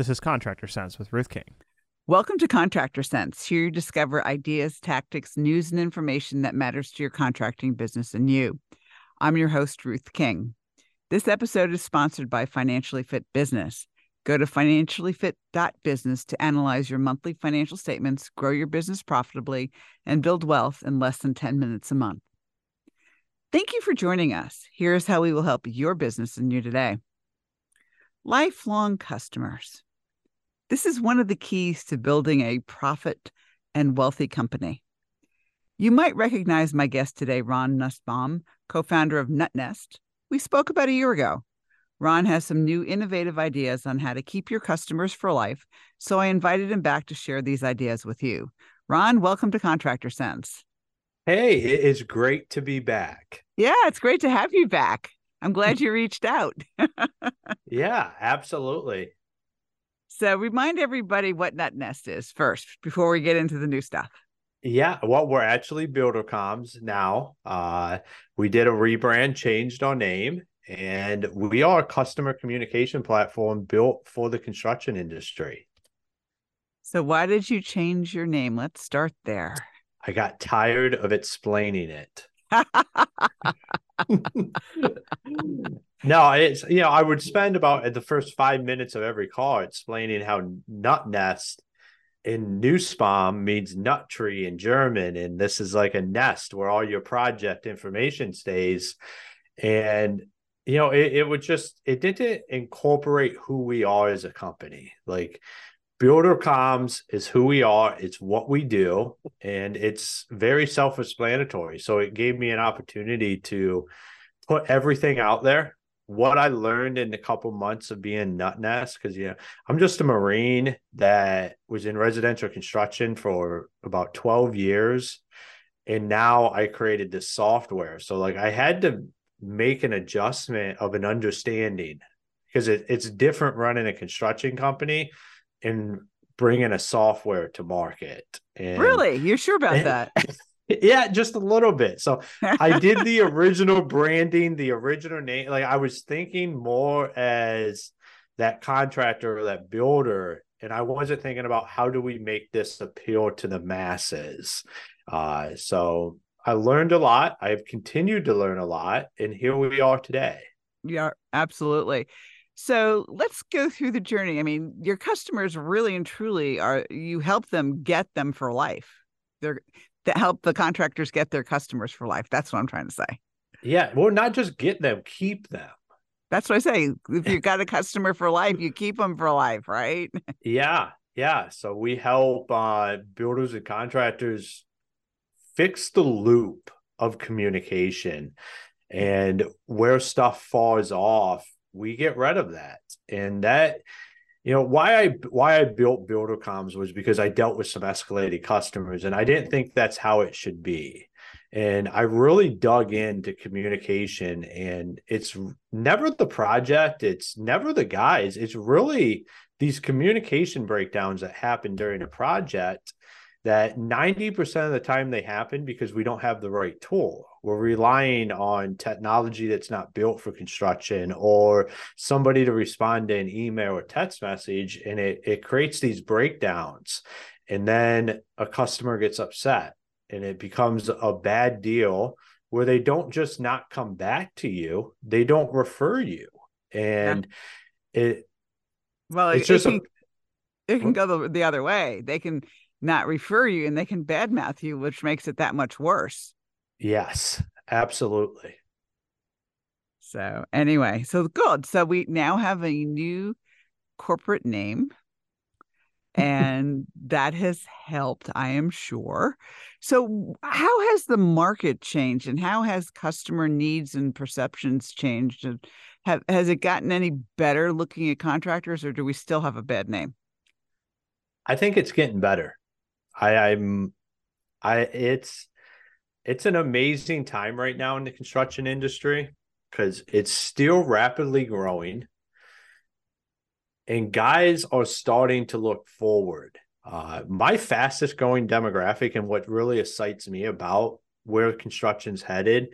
This is Contractor Cents with Ruth King. Welcome to Contractor Cents. Here you discover ideas, tactics, news, and information that matters to your contracting business and you. I'm your host, Ruth King. This episode is sponsored by Financially Fit Business. Go to financiallyfit.business to analyze your monthly financial statements, grow your business profitably, and build wealth in less than 10 minutes a month. Thank you for joining us. Here's how we will help your business and you today. Lifelong customers. This is one of the keys to building a profit and wealthy company. You might recognize my guest today, Ron Nussbaum, co founder of NutNest. We spoke about a year ago. Ron has some new innovative ideas on how to keep your customers for life, so I invited him back to share these ideas with you. Ron, welcome to Contractor Cents. Hey, it is great to be back. Yeah, it's great to have you back. I'm glad you reached out. yeah, absolutely. So remind everybody what NutNest is first before we get into the new stuff. Yeah, well, we're actually BuilderComms now. Uh, we did a rebrand, changed our name, and we are a customer communication platform built for the construction industry. So, why did you change your name? Let's start there. I got tired of explaining it. no, it's you know, I would spend about the first five minutes of every call explaining how nut nest in Nussbaum means nut tree in German, and this is like a nest where all your project information stays. And you know, it, it would just it didn't incorporate who we are as a company. Like BuilderComms is who we are, it's what we do, and it's very self-explanatory. So it gave me an opportunity to put everything out there. What I learned in a couple months of being NutNest, because you know, I'm just a Marine that was in residential construction for about 12 years. And now I created this software. So like I had to make an adjustment of an understanding because it, it's different running a construction company and bringing a software to market. And, really? You're sure about and, that? yeah, just a little bit. So I did the original branding, the original name. Like I was thinking more as that contractor or that builder. And I wasn't thinking about how do we make this appeal to the masses. Uh, so I learned a lot. I've continued to learn a lot. And here we are today. Yeah, absolutely. So let's go through the journey. I mean, your customers really and truly are you help them get them for life. They're that help the contractors get their customers for life. That's what I'm trying to say. Yeah. Well, not just get them, keep them. That's what I say. If you've got a customer for life, you keep them for life, right? Yeah. Yeah. So we help uh, builders and contractors fix the loop of communication and where stuff falls off we get rid of that. And that, you know, why I why I built BuilderComms was because I dealt with some escalated customers, and I didn't think that's how it should be. And I really dug into communication, and it's never the project, it's never the guys, it's really these communication breakdowns that happen during a project that 90% of the time they happen because we don't have the right tool. We're relying on technology that's not built for construction or somebody to respond to an email or text message. And it, it creates these breakdowns. And then a customer gets upset and it becomes a bad deal where they don't just not come back to you, they don't refer you. And yeah. it, well, it's it, just, it can, a, it can go the, the other way. They can, not refer you and they can badmouth you, which makes it that much worse. Yes, absolutely. So, anyway, so good. So, we now have a new corporate name, and that has helped, I am sure. So, how has the market changed and how has customer needs and perceptions changed? And have, has it gotten any better looking at contractors, or do we still have a bad name? I think it's getting better. I, I'm I it's it's an amazing time right now in the construction industry because it's still rapidly growing and guys are starting to look forward. Uh, my fastest growing demographic and what really excites me about where construction's headed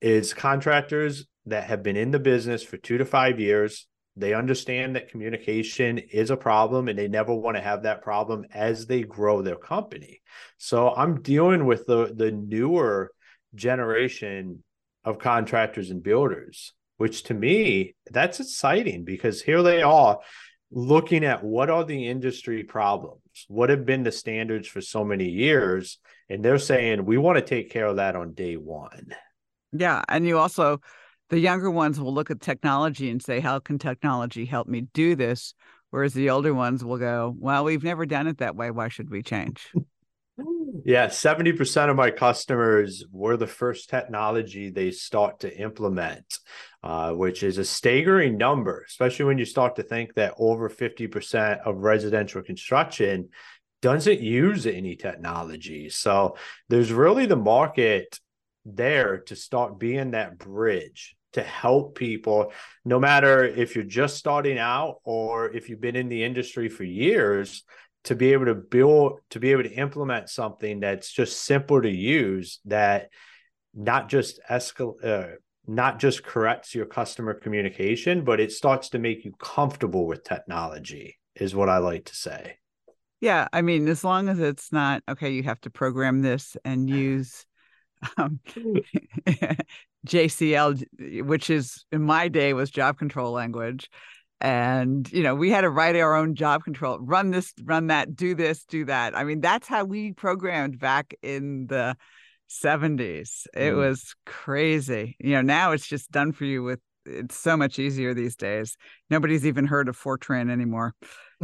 is contractors that have been in the business for two to five years They understand that communication is a problem and they never want to have that problem as they grow their company. So I'm dealing with the the newer generation of contractors and builders, which to me that's exciting because here they are looking at what are the industry problems, what have been the standards for so many years, and they're saying we want to take care of that on day one. Yeah, and you also the younger ones will look at technology and say, How can technology help me do this? Whereas the older ones will go, Well, we've never done it that way. Why should we change? yeah, 70% of my customers were the first technology they start to implement, uh, which is a staggering number, especially when you start to think that over 50% of residential construction doesn't use any technology. So there's really the market there to start being that bridge to help people, no matter if you're just starting out or if you've been in the industry for years, to be able to build, to be able to implement something that's just simple to use that not just escalate. Uh, not just corrects your customer communication, but it starts to make you comfortable with technology, is what I like to say. Yeah. I mean, as long as it's not, okay, you have to program this and use um, JCL, which is in my day was job control language. And, you know, we had to write our own job control, run this, run that, do this, do that. I mean, that's how we programmed back in the 70s. It mm. was crazy. You know, now it's just done for you with, it's so much easier these days. Nobody's even heard of Fortran anymore.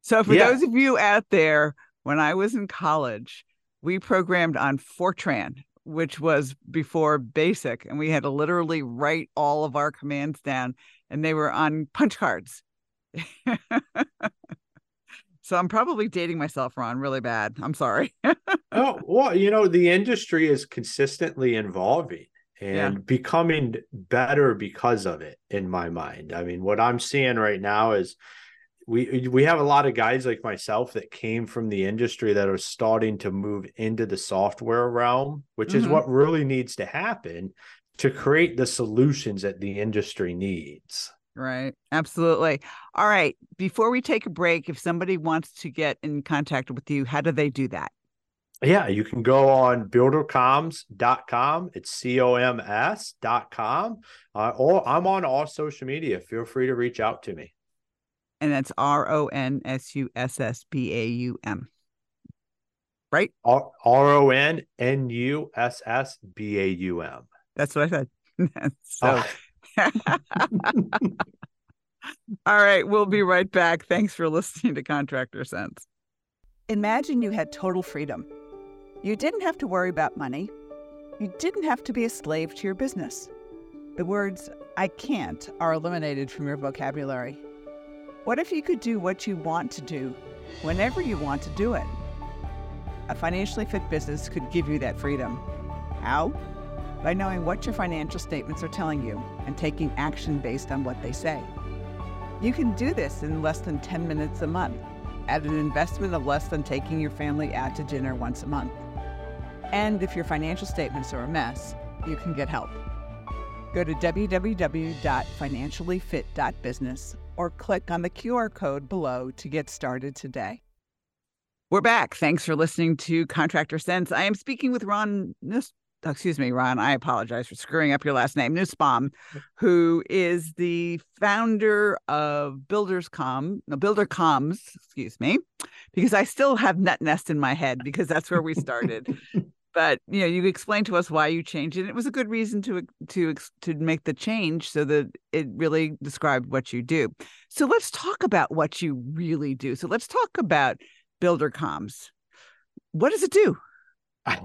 so, for yeah. those of you out there, when I was in college, we programmed on Fortran, which was before BASIC, and we had to literally write all of our commands down, and they were on punch cards. so I'm probably dating myself, Ron, really bad. I'm sorry. oh, well, you know, the industry is consistently evolving and yeah. becoming better because of it in my mind. I mean, what I'm seeing right now is we we have a lot of guys like myself that came from the industry that are starting to move into the software realm, which mm-hmm. is what really needs to happen to create the solutions that the industry needs. Right. Absolutely. All right. Before we take a break, if somebody wants to get in contact with you, how do they do that? Yeah, you can go on buildercoms.com. It's C O M S.com. Uh, or I'm on all social media. Feel free to reach out to me and that's R O N S U S S B A U M. Right? R O N N U S S B A U M. That's what I said. so. Oh. All right, we'll be right back. Thanks for listening to Contractor Cents. Imagine you had total freedom. You didn't have to worry about money. You didn't have to be a slave to your business. The words I can't are eliminated from your vocabulary. What if you could do what you want to do whenever you want to do it? A financially fit business could give you that freedom. How? By knowing what your financial statements are telling you and taking action based on what they say. You can do this in less than 10 minutes a month at an investment of less than taking your family out to dinner once a month. And if your financial statements are a mess, you can get help. Go to www.financiallyfit.business or click on the QR code below to get started today. We're back. Thanks for listening to Contractor Cents. I am speaking with Ron Nus- excuse me, Ron, I apologize for screwing up your last name, Nussbaum, who is the founder of Builders Com, no, Builder Comms, excuse me, because I still have NetNest in my head because that's where we started. but you know you explained to us why you changed it it was a good reason to to to make the change so that it really described what you do. So let's talk about what you really do. So let's talk about builder comms. What does it do? I,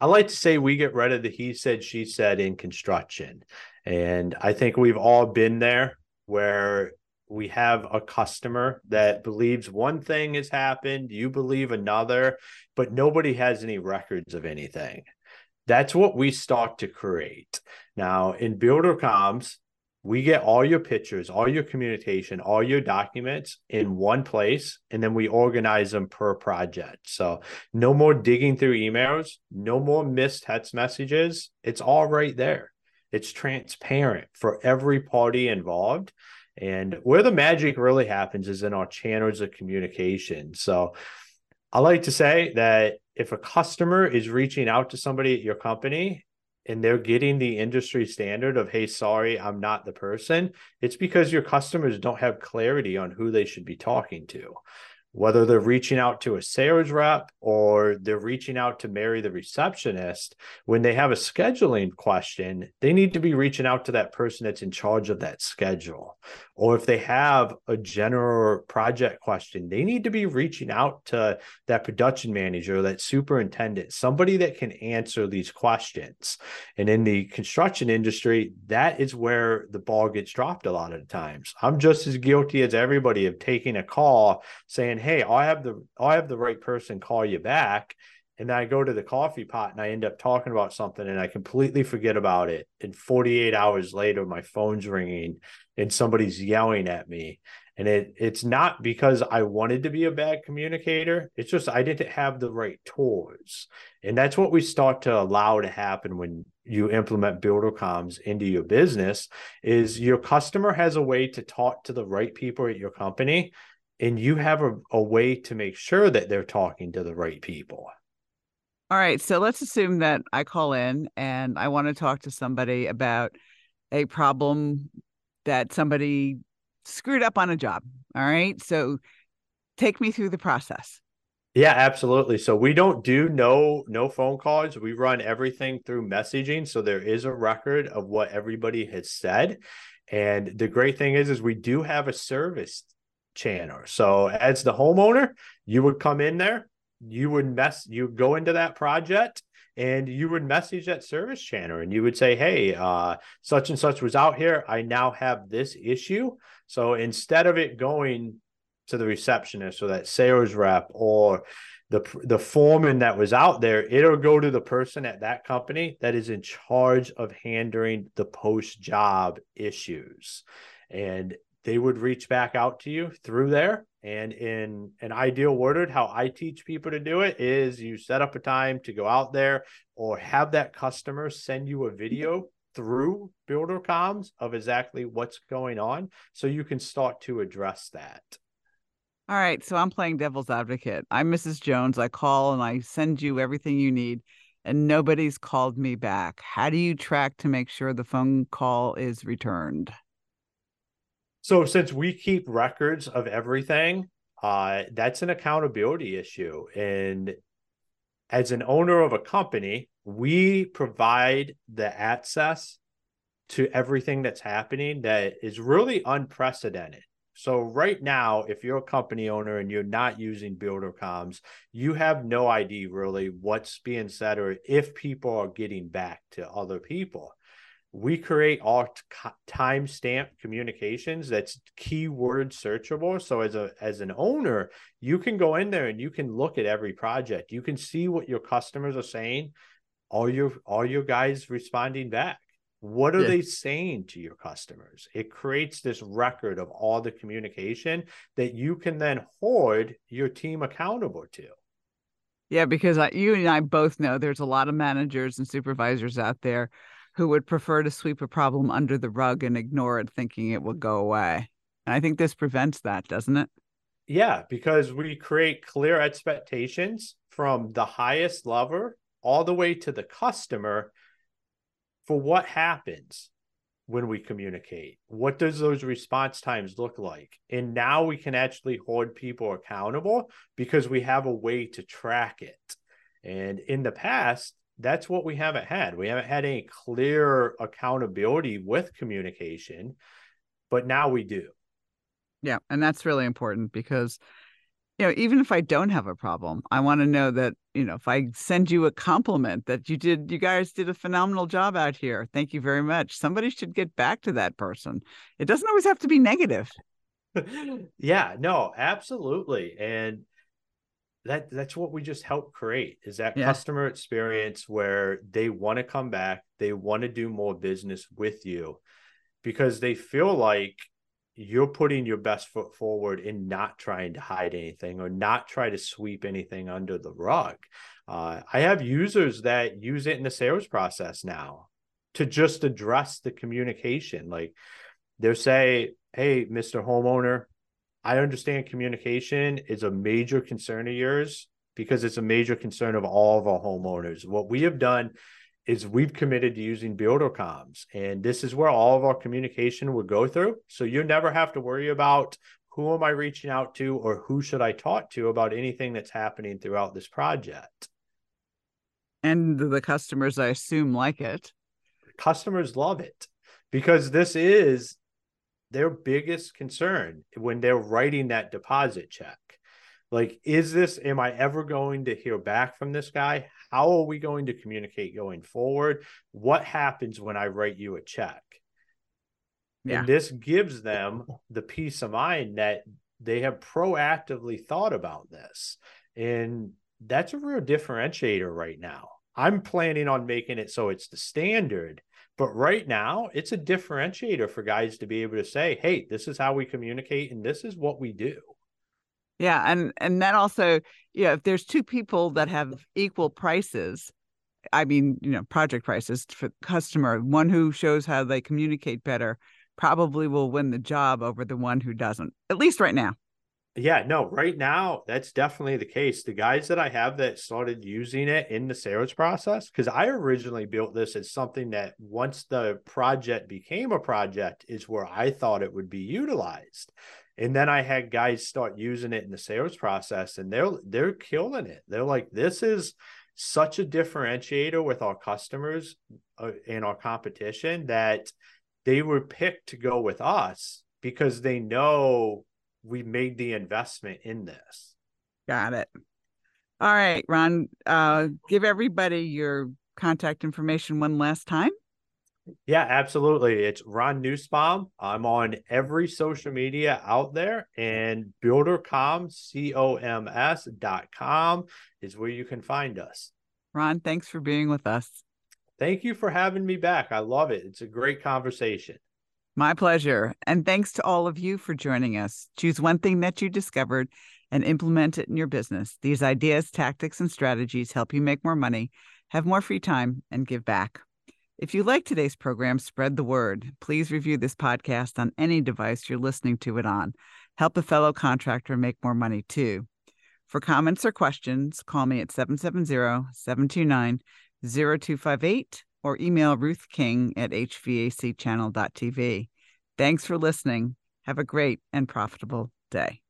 I like to say we get rid of the he said she said in construction. And i think we've all been there where we have a customer that believes one thing has happened, you believe another, but nobody has any records of anything. That's what we start to create. Now, in Builder Comms, we get all your pictures, all your communication, all your documents in one place, and then we organize them per project. So, no more digging through emails, no more missed text messages. It's all right there. it's transparent for every party involved. And where the magic really happens is in our channels of communication. So I like to say that if a customer is reaching out to somebody at your company and they're getting the industry standard of, hey, sorry, I'm not the person, it's because your customers don't have clarity on who they should be talking to whether they're reaching out to a sales rep or they're reaching out to Mary the receptionist, when they have a scheduling question, they need to be reaching out to that person that's in charge of that schedule. Or if they have a general project question, they need to be reaching out to that production manager, that superintendent, somebody that can answer these questions. And in the construction industry, that is where the ball gets dropped a lot of the times. I'm just as guilty as everybody of taking a call saying, hey, I have the I have the right person call you back. And then I go to the coffee pot and I end up talking about something and I completely forget about it. And 48 hours later, my phone's ringing and somebody's yelling at me. And it it's not because I wanted to be a bad communicator. It's just I didn't have the right tools. And that's what we start to allow to happen when you implement builder comms into your business is your customer has a way to talk to the right people at your company and you have a, a way to make sure that they're talking to the right people. All right. So let's assume that I call in and I want to talk to somebody about a problem that somebody screwed up on a job. All right. So take me through the process. Yeah, absolutely. So we don't do no no phone calls. We run everything through messaging. So there is a record of what everybody has said. And the great thing is is we do have a service channel. So as the homeowner, you would come in there, you would mess, you go into that project and you would message that service channel and you would say, Hey, uh, such and such was out here. I now have this issue. So instead of it going to the receptionist or that sales rep or the the foreman that was out there, it'll go to the person at that company that is in charge of handling the post job issues. And they would reach back out to you through there. And in an ideal order, how I teach people to do it is you set up a time to go out there or have that customer send you a video through builder comms of exactly what's going on so you can start to address that. All right. So I'm playing devil's advocate. I'm Mrs. Jones. I call and I send you everything you need, and nobody's called me back. How do you track to make sure the phone call is returned? So since we keep records of everything, uh, that's an accountability issue. And as an owner of a company, we provide the access to everything that's happening that is really unprecedented. So right now, if you're a company owner and you're not using builder comms, you have no idea really what's being said or if people are getting back to other people we create all timestamp communications that's keyword searchable. So as a as an owner you can go in there and you can look at every project. You can see what your customers are saying. All your all your guys responding back. What are yeah. they saying to your customers? It creates this record of all the communication that you can then hold your team accountable to. Yeah because I, you and i both know there's a lot of managers and supervisors out there who would prefer to sweep a problem under the rug and ignore it, thinking it will go away. And I think this prevents that, doesn't it? Yeah, because we create clear expectations from the highest level all the way to the customer for what happens when we communicate. What does those response times look like? And now we can actually hold people accountable because we have a way to track it. And in the past, that's what we haven't had. We haven't had any clear accountability with communication, but now we do. Yeah, and that's really important because you know, even if I don't have a problem, I want to know that, you know, if I send you a compliment that you did you guys did a phenomenal job out here. Thank you very much. Somebody should get back to that person. It doesn't always have to be negative. yeah, no, absolutely. And that that's what we just help create is that yeah. customer experience where they want to come back they want to do more business with you because they feel like you're putting your best foot forward in not trying to hide anything or not try to sweep anything under the rug uh, i have users that use it in the sales process now to just address the communication. Like they'll say, Hey, Mr. Homeowner, I understand communication is a major concern of yours because it's a major concern of all of our homeowners. What we have done is we've committed to using BuilderComms, and this is where all of our communication will go through. So you never have to worry about who am I reaching out to or who should I talk to about anything that's happening throughout this project. And the customers, I assume, like it. Customers love it because this is their biggest concern when they're writing that deposit check. Like, is this, am I ever going to hear back from this guy? How are we going to communicate going forward? What happens when I write you a check? Yeah. And this gives them the peace of mind that they have proactively thought about this. And that's a real differentiator right now. I'm planning on making it so it's the standard, but right now it's a differentiator for guys to be able to say, "Hey, this is how we communicate and this is what we do." Yeah, and and that also, yeah, if there's two people that have equal prices, I mean, you know, project prices for customer, one who shows how they communicate better probably will win the job over the one who doesn't. At least right now. Yeah, no, right now that's definitely the case. The guys that I have that started using it in the sales process, because I originally built this as something that once the project became a project, is where I thought it would be utilized. And then I had guys start using it in the sales process and they're they're killing it. They're like, this is such a differentiator with our customers uh, and our competition that they were picked to go with us because they know we made the investment in this. Got it. All right, Ron, uh, give everybody your contact information one last time. Yeah, absolutely. It's Ron Nussbaum. I'm on every social media out there, and buildercoms, C-O-M-S dot com is where you can find us. Ron, thanks for being with us. Thank you for having me back. I love it. It's a great conversation. My pleasure. And thanks to all of you for joining us. Choose one thing that you discovered and implement it in your business. These ideas, tactics, and strategies help you make more money, have more free time, and give back. If you like today's program, spread the word. Please review this podcast on any device you're listening to it on. Help a fellow contractor make more money too. For comments or questions, call me at 770 729 0258 or email Ruth King at hvacchannel.tv. Thanks for listening. Have a great and profitable day.